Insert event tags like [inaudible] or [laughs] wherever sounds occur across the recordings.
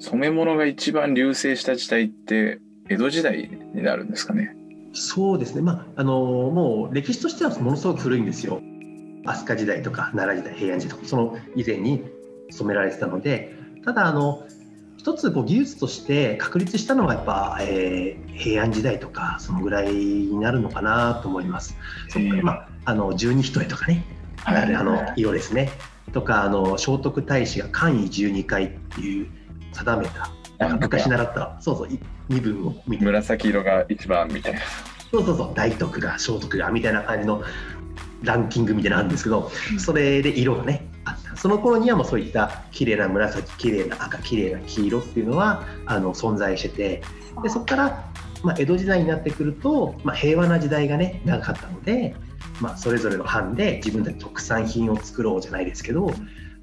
染め物が一番流星した時代って江戸時代になるんですかね。そうですね、まあ、あのもう歴史としてはものすごく古いんですよ。飛鳥時代とか奈良時代平安時代とかその以前に染められてたので。ただあの一つこう技術として確立したのはやっぱ、えー、平安時代とかそのぐらいになるのかなと思います。そこからまああの十二人とかね、あの色ですね。とかあの聖徳太子が官位十二回っていう定めた。昔習った。そうそう身分を見て。紫色が一番みたいな。そうそうそう。大徳が聖徳がみたいな感じのランキングみたいなのあるんですけど、それで色がねあった。その頃にはもうそういった綺麗な紫綺麗な赤綺麗な黄色っていうのはあの存在しててでそこから、まあ、江戸時代になってくると、まあ、平和な時代がね長かったので、まあ、それぞれの班で自分たち特産品を作ろうじゃないですけど、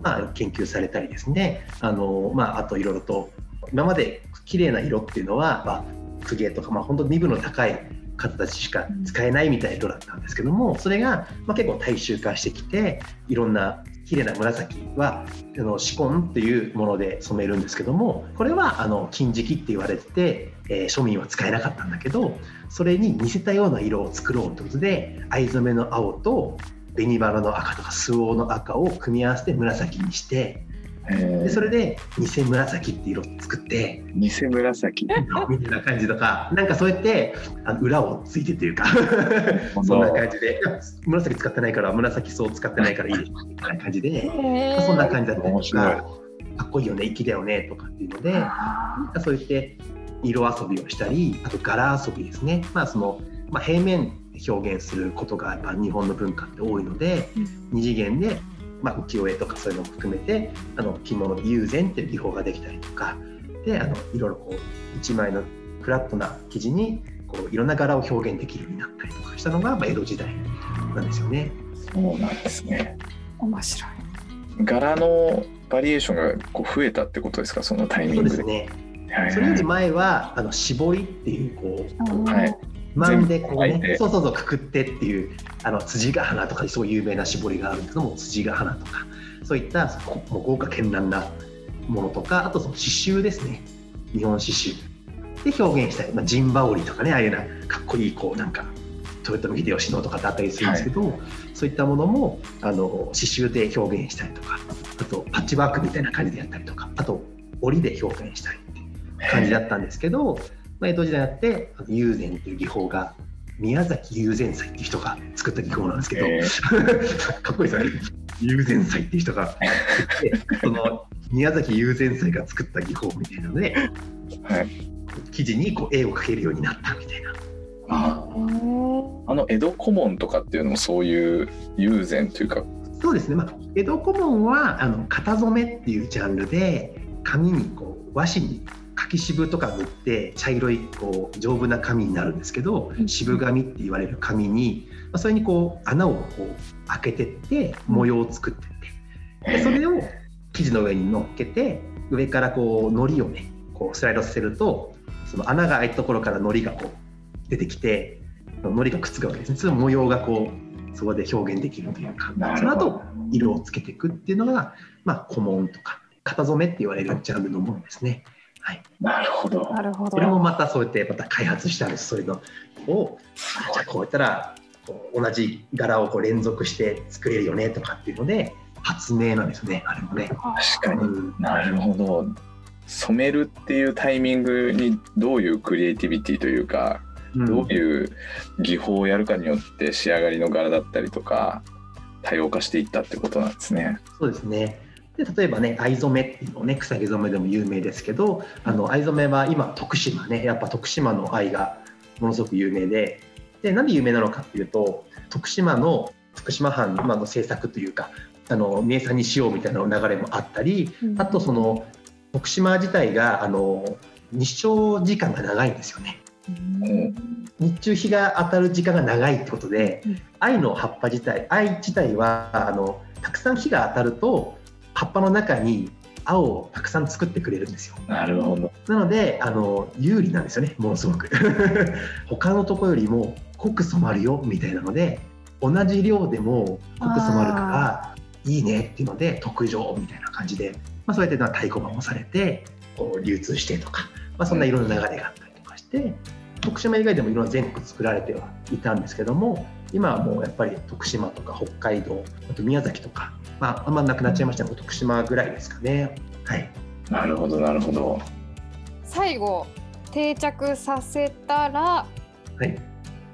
まあ、研究されたりですね。あの、まあ、あといろいろと今まで綺麗な色っていうのは、まあ、公家とか、まあ、本当身分の高い方たちしか使えないみたいな色だったんですけどもそれが、まあ、結構大衆化してきていろんな綺麗な紫はあのシコンっていうもので染めるんですけどもこれはあの金色って言われてて、えー、庶民は使えなかったんだけどそれに似せたような色を作ろうということで藍染めの青と紅バラの赤とかスオの赤を組み合わせて紫にしてでそれで偽紫って色を作って偽紫。[laughs] みたいな感じとかなんかそうやってあの裏をついてというかそんな感じで [laughs] 紫使ってないから紫そう使ってないからいいでしょみたいな感じでそんな感じだったりとかかっこいいよね粋だよねとかっていうのでそう言って色遊びをしたりあと柄遊びですね、まあそのまあ、平面表現することがやっぱ日本の文化って多いので、うん、二次元でまあ、浮世絵とかそういうのも含めてあの着物で友禅っていう技法ができたりとかであのいろいろこう一枚のフラットな生地にこういろんな柄を表現できるようになったりとかしたのが、まあ、江戸時代なんですよね。そうなんですね。面白い。柄のバリエーションがこう増えたってことですか？そのタイミングで。そうですね。それより前はあの絞りっていうこう、はい、んでこうねそうそうそうくくってっていうあの辻ヶ花とかすごい有名な絞りがあるんですけども辻ヶ花とかそういったもう豪華絢爛なものとかあとその刺繍ですね。日本刺繍。で表現したい、まあ、陣羽織とかねああいうなかっこいいこうなんか豊臣秀吉のとかってあったりするんですけど、はい、そういったものもあの刺繍で表現したりとかあとパッチワークみたいな感じでやったりとかあと織で表現したりっていう感じだったんですけど、まあ、江戸時代になって友禅っていう技法が宮崎友禅祭っていう人が作った技法なんですけど、えー、かっこいいですよね。友禅祭っていう人が [laughs] その宮崎友禅祭が作った技法みたいなので、はい、記事にこう絵を描けるようになったみたいな。ああの江戸古文とかっていうのもそういう友禅というか。そうですね、まあ、江戸古文はあの型染めっていうジャンルで紙にこう和紙に柿渋とか塗って茶色いこう丈夫な紙になるんですけど渋紙って言われる紙にそれにこう穴をこう開けてって模様を作ってって。でそれを生地の上に乗っけて上からこう糊をねこうスライドさせるとその穴が開いたところから糊がこう出てきて糊がくっつくわけですね。その模様がこうそこで表現できるというかその後色をつけていくっていうのが、まあ、古文とか型染めって言われるジャンルのものですね。はい、なるほど。なるほど。これもまたそうやってまた開発したんです。そういうのをじゃあこうやったら同じ柄をこう連続して作れるよねとかっていうので発明なんですね。あれもね。確かに。うん、なるほど。染めるっていうタイミングにどういうクリエイティビティというか、うん、どういう技法をやるかによって仕上がりの柄だったりとか多様化していったってことなんですね。そうですね。で例えばね藍染めっていうのね草木染めでも有名ですけどあの藍染めは今徳島ねやっぱ徳島の藍がものすごく有名ででなんで有名なのかっていうと徳島の福島藩今の政策というかあの名産にしようみたいな流れもあったり、あとその徳島自体があの日照時間が長いんですよね。日中日が当たる時間が長いってことで、藍の葉っぱ自体藍自体はあのたくさん日が当たると葉っぱの中に青をたくさん作ってくれるんですよ。なるほど。なのであの有利なんですよねものすごく。[laughs] 他のとこよりも濃く染まるよみたいなので同じ量でも濃く染まるからいいねっていうので特上みたいな感じで、まあ、そうやって太鼓判をされてこう流通してとか、まあ、そんないろんな流れがあったりとかして徳島以外でもいろんな全国作られてはいたんですけども今はもうやっぱり徳島とか北海道あと宮崎とか、まあ、あんまなくなっちゃいましたけど徳島ぐらいですかね。はい、なるほどなるほど。最後定着させたらはい。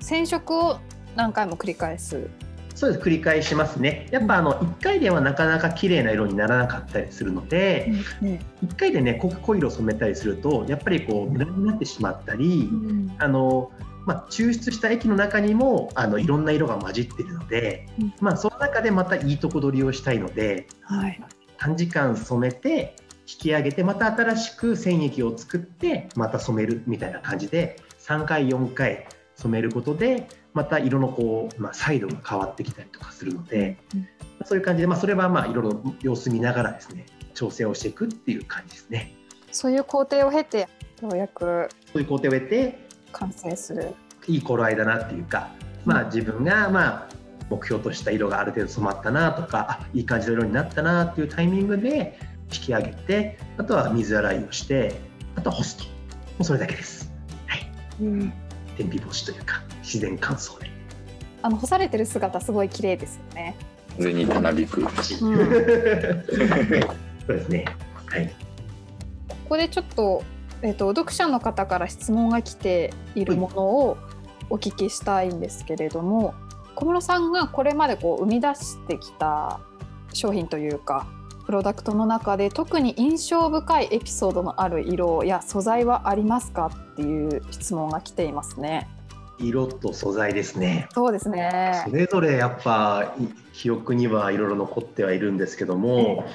染色を何回も繰り返す。そうです。繰り返しますね。やっぱあの1回ではなかなか綺麗な色にならなかったりするのでね1回でね濃濃い色を染めたりするとやっぱりこう無駄になってしまったりうん。あの、まあ、抽出した液の中にもあのいろんな色が混じってるので、うんまあ、その中でまたいいとこ取りをしたいのではい。短時間染めて引き上げてまた新しく染液を作ってまた染めるみたいな感じで3回4回染めることでまた色のこう、まあ、サイドが変わってきたりとかするので、うんそういう感じで、まあ、それはまあいろいろ様子見ながらですね調整をしていくっていう感じですね。そういう工程を経てようやくそういう工程を経て完成する。いい頃合いだなっていうか、まあ、自分がまあ目標とした色がある程度染まったなとかあいい感じの色になったなっていうタイミングで引き上げてあとは水洗いをしてあとは干すともうそれだけです。うん。天日干しというか自然乾燥で、あの干されてる姿すごい綺麗ですよね。風にたなびく。うん。[laughs] そうですね。はい。ここでちょっと,、えっと読者の方から質問が来ているものをお聞きしたいんですけれども小室さんがこれまでこう生み出してきた商品というかプロダクトの中で特に印象深いエピソードのある色や素材はありますかっていう質問が来ていますね。色と素材ですねそうですねそ。れぞれやっぱい記憶にはいろいろ残ってはいるんですけども、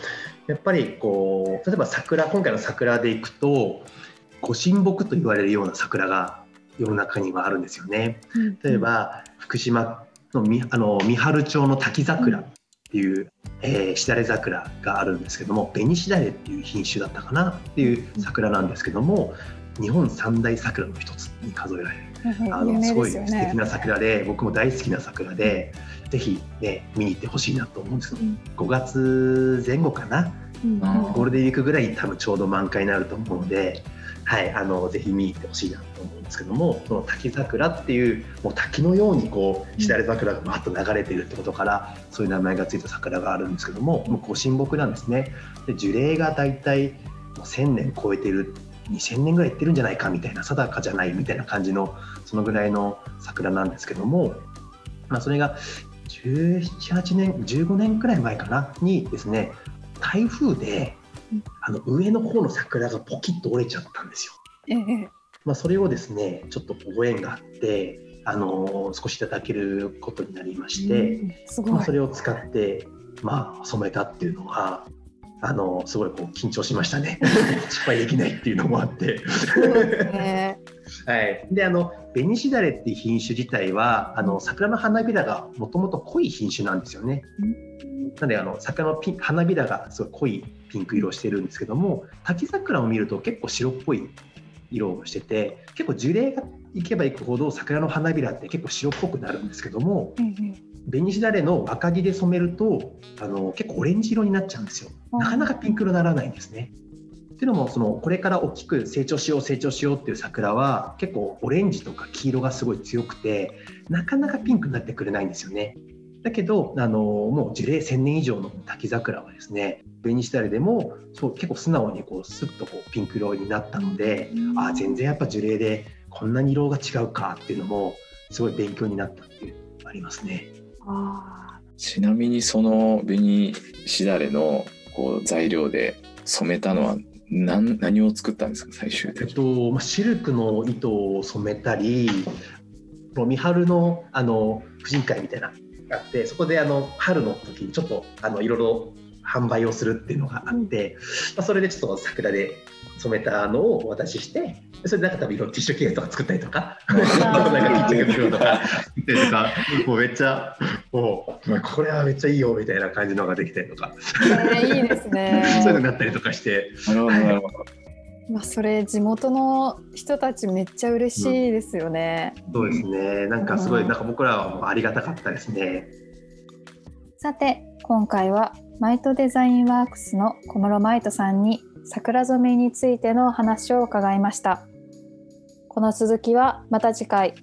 やっぱりこう例えば桜今回の桜でいくとご神木と言われるような桜が世の中にはあるんですよね。例えば福島のみあの三春町の滝桜っていう、えーしだれ桜があるんですけども紅しだれっていう品種だったかなっていう桜なんですけども日本三大桜の一つに数えられる。あのすごい素敵。な桜で僕も大好きな桜でぜひね見に行ってほしいなと思うんですけどうん。5月前後かなゴールデンウィークぐらいに多分ちょうど満開になると思うので、はい、あのぜひ見に行ってほしいなと思うんですけどもその滝桜っていうもう滝のようにこうしだれ桜がバッと流れているってことからそういう名前がついた桜があるんですけどももうご神木なんですね。で樹齢がだいたいもう1000年超えてる2000年ぐらいいってるんじゃないかみたいな定かじゃないみたいな感じのそのぐらいの桜なんですけども、まあ、それが1718年15年くらい前かなにですね台風でうんあの上の方の桜がポキッと折れちゃったんですよ。ええまあ、それをですねちょっとご縁があってあの少しいただけることになりまして、うんまあ、それを使って、まあ、染めたっていうのはあのすごいこう緊張しましたね [laughs] 失敗できないっていうのもあって。ね。はい、であの紅しだれっていう品種自体はあの桜の花びらがもともと濃い品種なんですよね。なのであの桜のピン花びらがすごい濃いピンク色をしてるんですけども滝桜を見ると結構白っぽい色をしてて結構樹齢がいけばいくほど桜の花びらって結構白っぽくなるんですけどもええ紅しだれの赤木で染めるとあの結構オレンジ色になっちゃうんですよ。なかなかピンク色にならないんですね。っていうのもそのこれから大きく成長しよう成長しようっていう桜は結構オレンジとか黄色がすごい強くてなかなかピンクになってくれないんですよね。だけどあのもう樹齢1000年以上の滝桜はですね紅しだれでもそう結構素直にこうスッとこうピンク色になったので、ああ全然やっぱ樹齢でこんなに色が違うかっていうのもすごい勉強になったっていうのがありますね。あちなみにその紅しだれのこう材料で染めたのは何何を作ったんですか最終えっ的に。とまあ、シルクの糸を染めたり三春のあの婦人会みたいなのがあってそこであの春の時にちょっとあのいろいろ販売をするっていうのがあって、まあ、それでちょっと桜で染めたのをお渡ししてそれでなんか多分いろいろティッシュケースとか作ったりとか [laughs] なんかキッチン袋とか作ったりとか [laughs] もうめっちゃもうこれはめっちゃいいよみたいな感じのができたりとか、あ、ね、いいですね。[laughs] そういうのになったりとかしてなるほどなるほど。まあそれ地元の人たちめっちゃ嬉しいですよね。そうですねなんかすごいうんなんか僕らはありがたかったですね。さて今回はマイトデザインワークスの小室マイトさんに桜染めについての話を伺いましたこの続きはまた次回